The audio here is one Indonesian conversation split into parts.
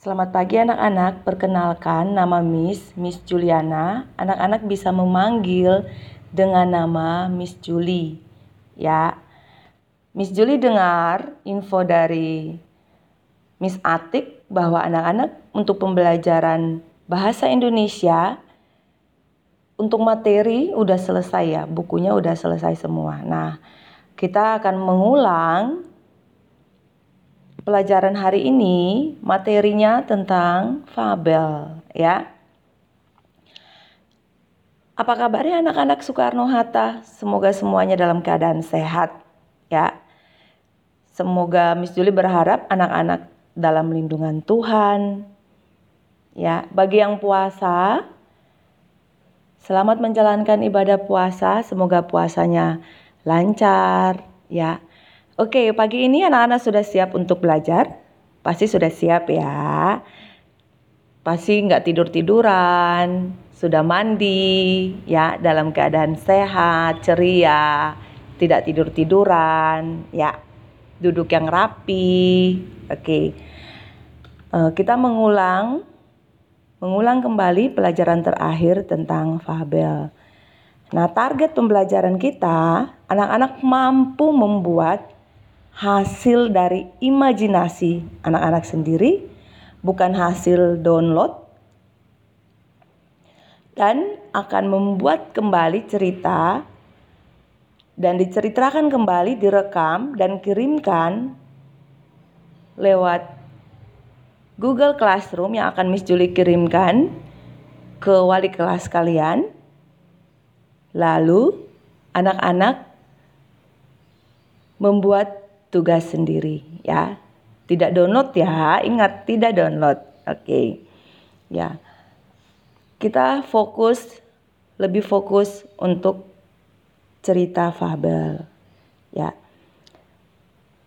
Selamat pagi anak-anak, perkenalkan nama Miss, Miss Juliana. Anak-anak bisa memanggil dengan nama Miss Julie. Ya, Miss Julie dengar info dari Miss Atik bahwa anak-anak untuk pembelajaran bahasa Indonesia untuk materi udah selesai ya, bukunya udah selesai semua. Nah, kita akan mengulang pelajaran hari ini materinya tentang fabel ya. Apa kabarnya anak-anak Soekarno-Hatta? Semoga semuanya dalam keadaan sehat ya. Semoga Miss Julie berharap anak-anak dalam lindungan Tuhan. Ya, bagi yang puasa selamat menjalankan ibadah puasa, semoga puasanya lancar ya Oke, pagi ini anak-anak sudah siap untuk belajar? Pasti sudah siap ya. Pasti nggak tidur-tiduran, sudah mandi, ya dalam keadaan sehat, ceria, tidak tidur-tiduran, ya. Duduk yang rapi. Oke. Uh, kita mengulang mengulang kembali pelajaran terakhir tentang fabel. Nah, target pembelajaran kita, anak-anak mampu membuat hasil dari imajinasi anak-anak sendiri, bukan hasil download, dan akan membuat kembali cerita dan diceritakan kembali, direkam dan kirimkan lewat Google Classroom yang akan Miss Julie kirimkan ke wali kelas kalian. Lalu anak-anak membuat tugas sendiri ya. Tidak download ya, ingat tidak download. Oke. Okay. Ya. Kita fokus lebih fokus untuk cerita fabel. Ya.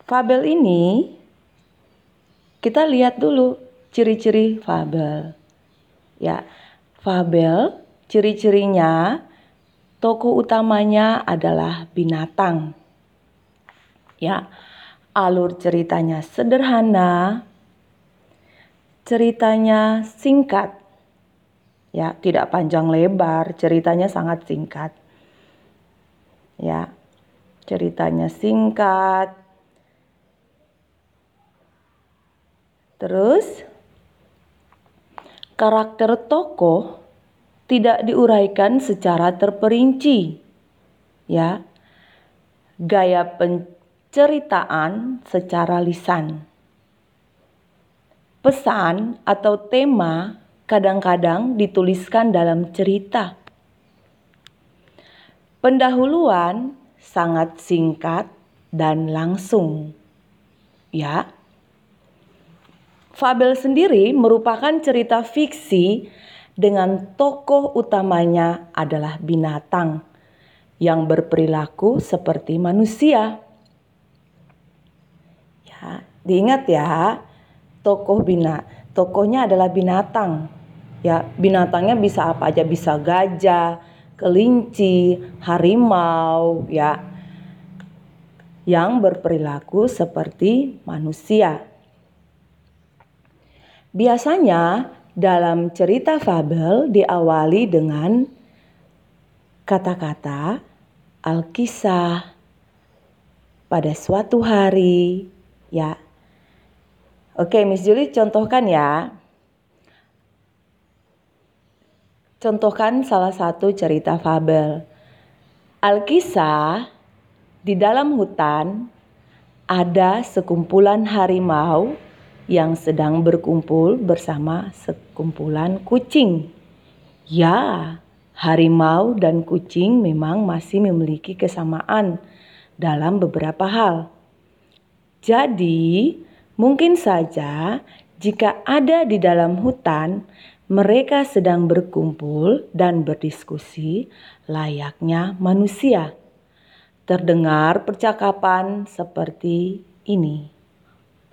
Fabel ini kita lihat dulu ciri-ciri fabel. Ya. Fabel ciri-cirinya tokoh utamanya adalah binatang. Ya alur ceritanya sederhana, ceritanya singkat. Ya, tidak panjang lebar, ceritanya sangat singkat. Ya. Ceritanya singkat. Terus karakter tokoh tidak diuraikan secara terperinci. Ya. Gaya pen ceritaan secara lisan. Pesan atau tema kadang-kadang dituliskan dalam cerita. Pendahuluan sangat singkat dan langsung. Ya. Fabel sendiri merupakan cerita fiksi dengan tokoh utamanya adalah binatang yang berperilaku seperti manusia. Diingat ya, tokoh bina, tokohnya adalah binatang. Ya, binatangnya bisa apa aja, bisa gajah, kelinci, harimau, ya. Yang berperilaku seperti manusia. Biasanya dalam cerita fabel diawali dengan kata-kata Alkisah pada suatu hari, ya Oke, Miss Julie contohkan ya. Contohkan salah satu cerita fabel. Alkisah di dalam hutan ada sekumpulan harimau yang sedang berkumpul bersama sekumpulan kucing. Ya, harimau dan kucing memang masih memiliki kesamaan dalam beberapa hal. Jadi, Mungkin saja jika ada di dalam hutan, mereka sedang berkumpul dan berdiskusi layaknya manusia. Terdengar percakapan seperti ini.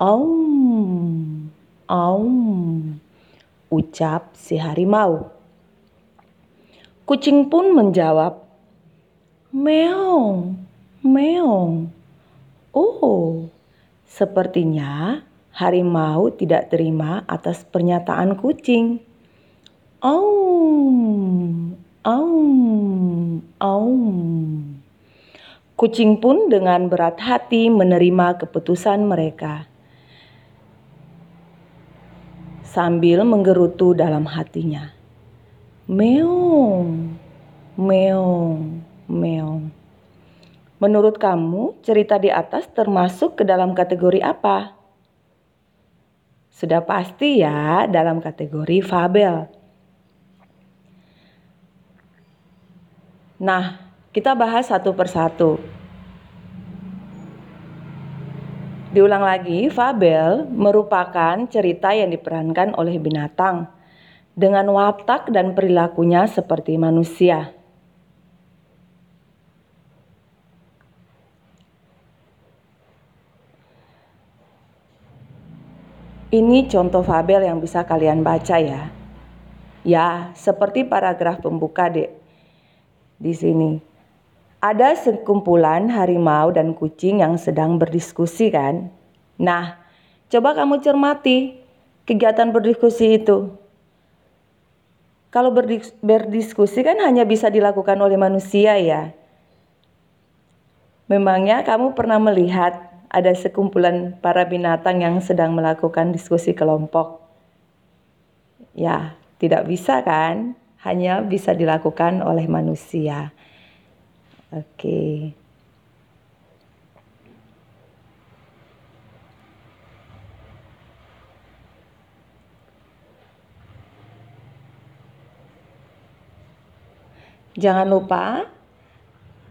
Om, om, ucap si harimau. Kucing pun menjawab, meong, meong. Oh, Sepertinya harimau tidak terima atas pernyataan kucing. Aum, aum, aum. Kucing pun dengan berat hati menerima keputusan mereka. Sambil menggerutu dalam hatinya. Meong, meong, meong. Menurut kamu, cerita di atas termasuk ke dalam kategori apa? Sudah pasti ya dalam kategori fabel. Nah, kita bahas satu persatu. Diulang lagi, fabel merupakan cerita yang diperankan oleh binatang dengan watak dan perilakunya seperti manusia. Ini contoh fabel yang bisa kalian baca ya. Ya, seperti paragraf pembuka dek di sini. Ada sekumpulan harimau dan kucing yang sedang berdiskusi kan? Nah, coba kamu cermati kegiatan berdiskusi itu. Kalau berdiskusi kan hanya bisa dilakukan oleh manusia ya. Memangnya kamu pernah melihat ada sekumpulan para binatang yang sedang melakukan diskusi kelompok. Ya, tidak bisa kan? Hanya bisa dilakukan oleh manusia. Oke. Jangan lupa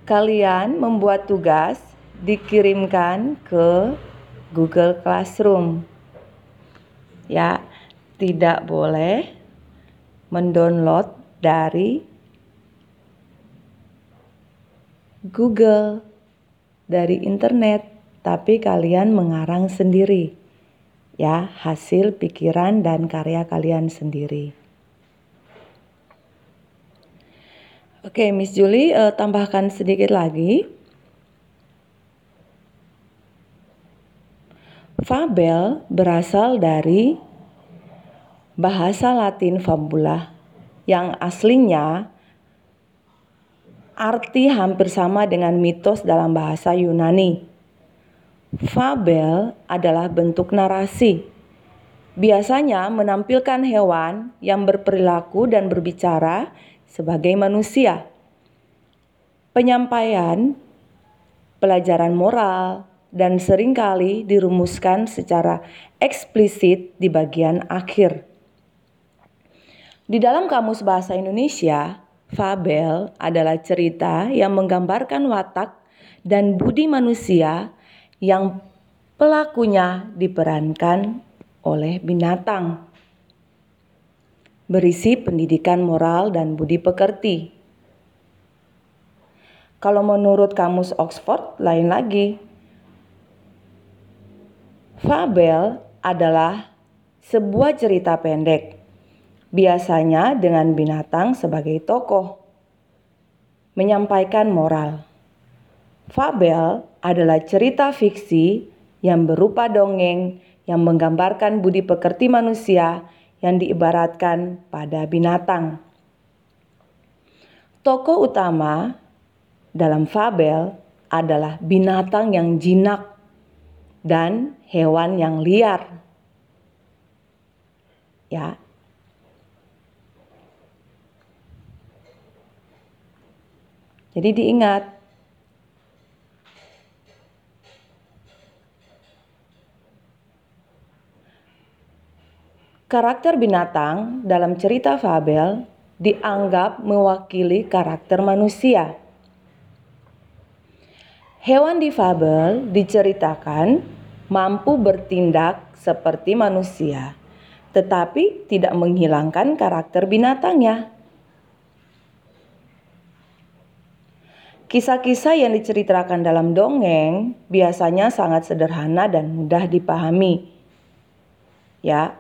kalian membuat tugas dikirimkan ke Google Classroom. Ya, tidak boleh mendownload dari Google, dari internet, tapi kalian mengarang sendiri. Ya, hasil pikiran dan karya kalian sendiri. Oke, Miss Julie, uh, tambahkan sedikit lagi. Fabel berasal dari bahasa Latin fabula yang aslinya arti hampir sama dengan mitos dalam bahasa Yunani. Fabel adalah bentuk narasi. Biasanya menampilkan hewan yang berperilaku dan berbicara sebagai manusia. Penyampaian pelajaran moral, dan sering kali dirumuskan secara eksplisit di bagian akhir. Di dalam Kamus Bahasa Indonesia, fabel adalah cerita yang menggambarkan watak dan budi manusia yang pelakunya diperankan oleh binatang. Berisi pendidikan moral dan budi pekerti. Kalau menurut Kamus Oxford, lain lagi Fabel adalah sebuah cerita pendek, biasanya dengan binatang sebagai tokoh, menyampaikan moral. Fabel adalah cerita fiksi yang berupa dongeng yang menggambarkan budi pekerti manusia yang diibaratkan pada binatang. Tokoh utama dalam fabel adalah binatang yang jinak dan hewan yang liar. Ya. Jadi diingat Karakter binatang dalam cerita fabel dianggap mewakili karakter manusia. Hewan di fabel diceritakan mampu bertindak seperti manusia, tetapi tidak menghilangkan karakter binatangnya. Kisah-kisah yang diceritakan dalam dongeng biasanya sangat sederhana dan mudah dipahami. Ya,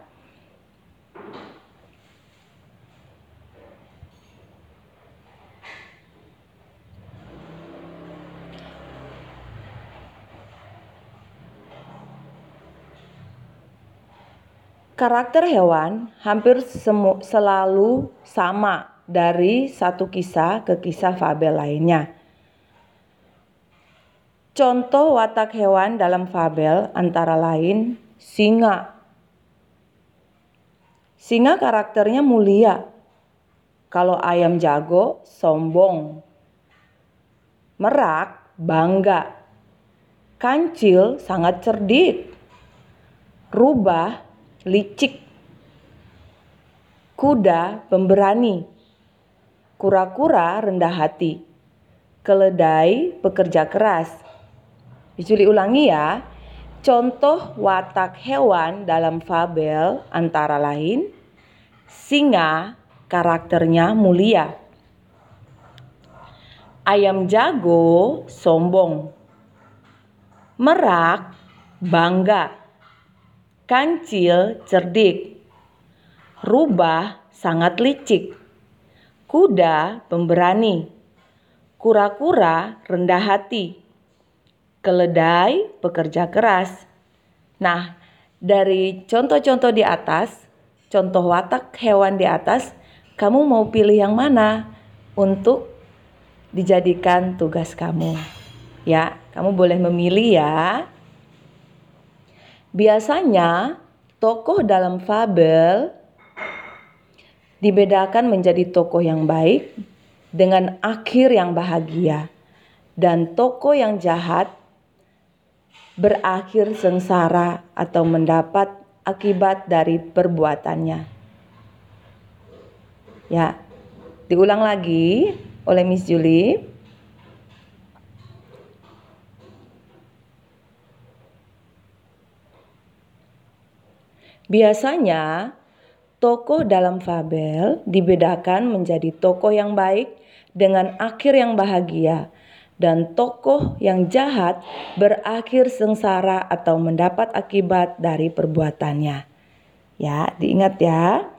Karakter hewan hampir semu, selalu sama dari satu kisah ke kisah fabel lainnya. Contoh watak hewan dalam fabel antara lain singa. Singa karakternya mulia. Kalau ayam jago sombong. Merak bangga. Kancil sangat cerdik. Rubah licik. Kuda pemberani. Kura-kura rendah hati. Keledai pekerja keras. Dijuli ulangi ya. Contoh watak hewan dalam fabel antara lain singa karakternya mulia. Ayam jago sombong. Merak bangga. Kancil cerdik. Rubah sangat licik. Kuda pemberani. Kura-kura rendah hati. Keledai pekerja keras. Nah, dari contoh-contoh di atas, contoh watak hewan di atas, kamu mau pilih yang mana untuk dijadikan tugas kamu? Ya, kamu boleh memilih ya. Biasanya tokoh dalam fabel dibedakan menjadi tokoh yang baik dengan akhir yang bahagia dan tokoh yang jahat berakhir sengsara atau mendapat akibat dari perbuatannya. Ya, diulang lagi oleh Miss Julie. Biasanya, tokoh dalam fabel dibedakan menjadi tokoh yang baik dengan akhir yang bahagia, dan tokoh yang jahat berakhir sengsara atau mendapat akibat dari perbuatannya. Ya, diingat ya.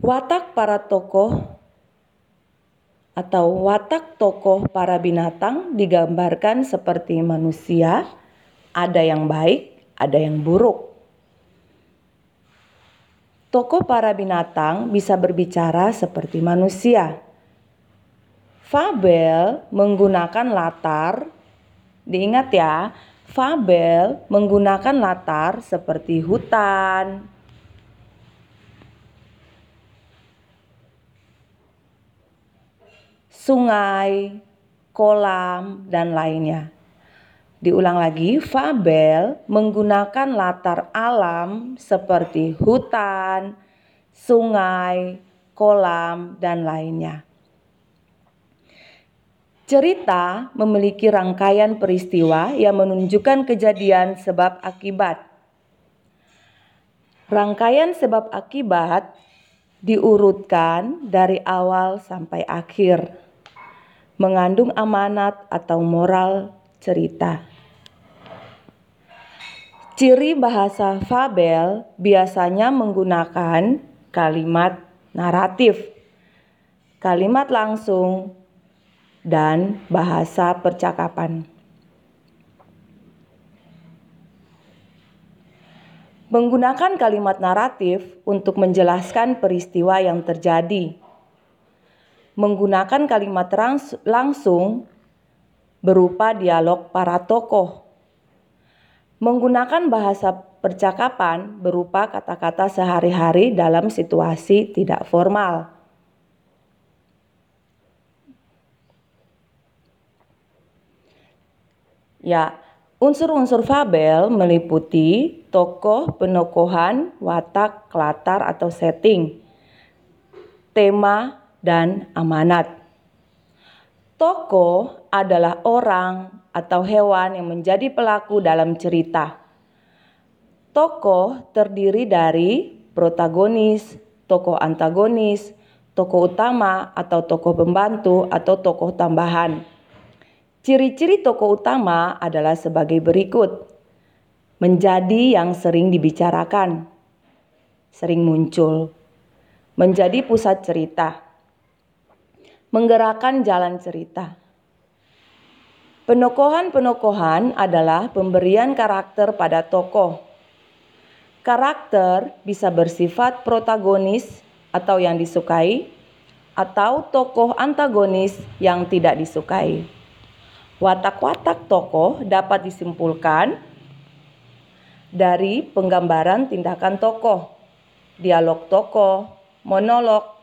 Watak para tokoh atau watak tokoh para binatang digambarkan seperti manusia, ada yang baik, ada yang buruk. Tokoh para binatang bisa berbicara seperti manusia. Fabel menggunakan latar, diingat ya, fabel menggunakan latar seperti hutan, sungai, kolam, dan lainnya. Diulang lagi, fabel menggunakan latar alam seperti hutan, sungai, kolam, dan lainnya. Cerita memiliki rangkaian peristiwa yang menunjukkan kejadian sebab akibat. Rangkaian sebab akibat diurutkan dari awal sampai akhir mengandung amanat atau moral cerita. Ciri bahasa fabel biasanya menggunakan kalimat naratif, kalimat langsung, dan bahasa percakapan. Menggunakan kalimat naratif untuk menjelaskan peristiwa yang terjadi menggunakan kalimat langsung berupa dialog para tokoh. Menggunakan bahasa percakapan berupa kata-kata sehari-hari dalam situasi tidak formal. Ya, unsur-unsur fabel meliputi tokoh, penokohan, watak, latar atau setting, tema, dan amanat. Tokoh adalah orang atau hewan yang menjadi pelaku dalam cerita. Tokoh terdiri dari protagonis, tokoh antagonis, tokoh utama atau tokoh pembantu atau tokoh tambahan. Ciri-ciri tokoh utama adalah sebagai berikut. Menjadi yang sering dibicarakan, sering muncul, menjadi pusat cerita, menggerakkan jalan cerita. Penokohan-penokohan adalah pemberian karakter pada tokoh. Karakter bisa bersifat protagonis atau yang disukai, atau tokoh antagonis yang tidak disukai. Watak-watak tokoh dapat disimpulkan dari penggambaran tindakan tokoh, dialog tokoh, monolog,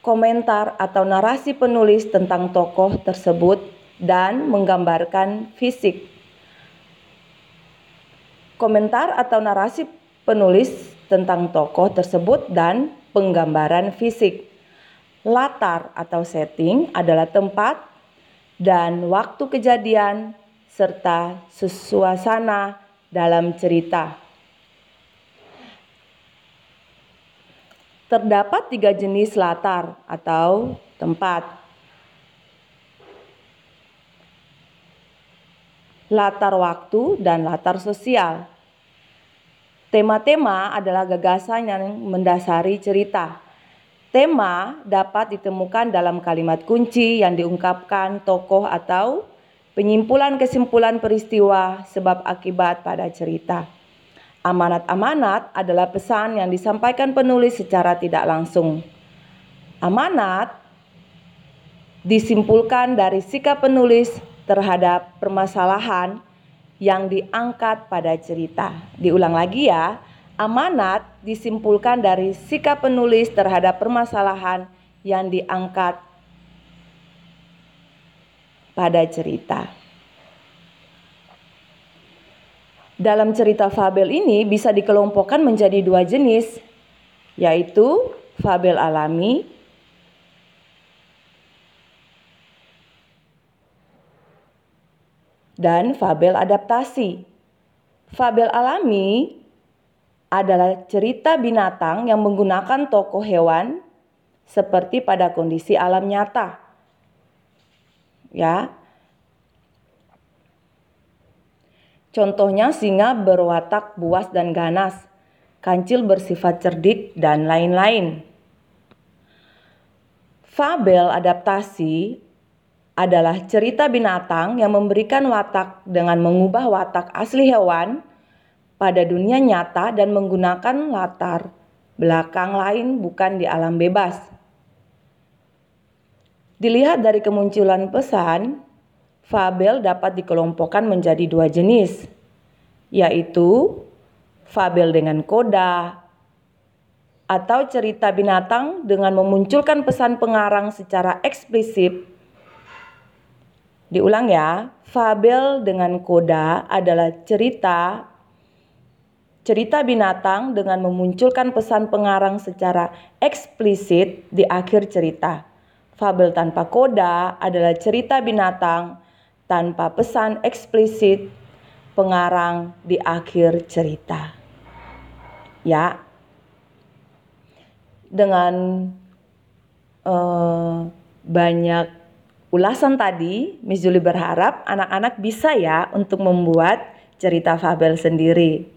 komentar atau narasi penulis tentang tokoh tersebut dan menggambarkan fisik. Komentar atau narasi penulis tentang tokoh tersebut dan penggambaran fisik. Latar atau setting adalah tempat dan waktu kejadian serta suasana dalam cerita. Terdapat tiga jenis latar atau tempat. latar waktu, dan latar sosial. Tema-tema adalah gagasan yang mendasari cerita. Tema dapat ditemukan dalam kalimat kunci yang diungkapkan tokoh atau penyimpulan kesimpulan peristiwa sebab akibat pada cerita. Amanat-amanat adalah pesan yang disampaikan penulis secara tidak langsung. Amanat disimpulkan dari sikap penulis terhadap permasalahan yang diangkat pada cerita. Diulang lagi ya, amanat disimpulkan dari sikap penulis terhadap permasalahan yang diangkat pada cerita. Dalam cerita fabel ini bisa dikelompokkan menjadi dua jenis, yaitu fabel alami dan fabel adaptasi. Fabel alami adalah cerita binatang yang menggunakan tokoh hewan seperti pada kondisi alam nyata. Ya. Contohnya singa berwatak buas dan ganas, kancil bersifat cerdik dan lain-lain. Fabel adaptasi adalah cerita binatang yang memberikan watak dengan mengubah watak asli hewan pada dunia nyata dan menggunakan latar belakang lain bukan di alam bebas. Dilihat dari kemunculan pesan, fabel dapat dikelompokkan menjadi dua jenis, yaitu fabel dengan koda atau cerita binatang dengan memunculkan pesan pengarang secara eksplisit Diulang ya, fabel dengan koda adalah cerita cerita binatang dengan memunculkan pesan pengarang secara eksplisit di akhir cerita. Fabel tanpa koda adalah cerita binatang tanpa pesan eksplisit pengarang di akhir cerita. Ya, dengan uh, banyak ulasan tadi, Miss Julie berharap anak-anak bisa ya untuk membuat cerita fabel sendiri.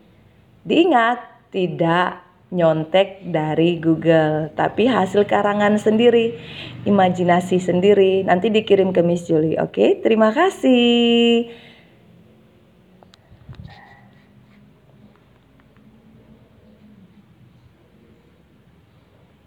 Diingat, tidak nyontek dari Google, tapi hasil karangan sendiri, imajinasi sendiri. Nanti dikirim ke Miss Julie. Oke, terima kasih.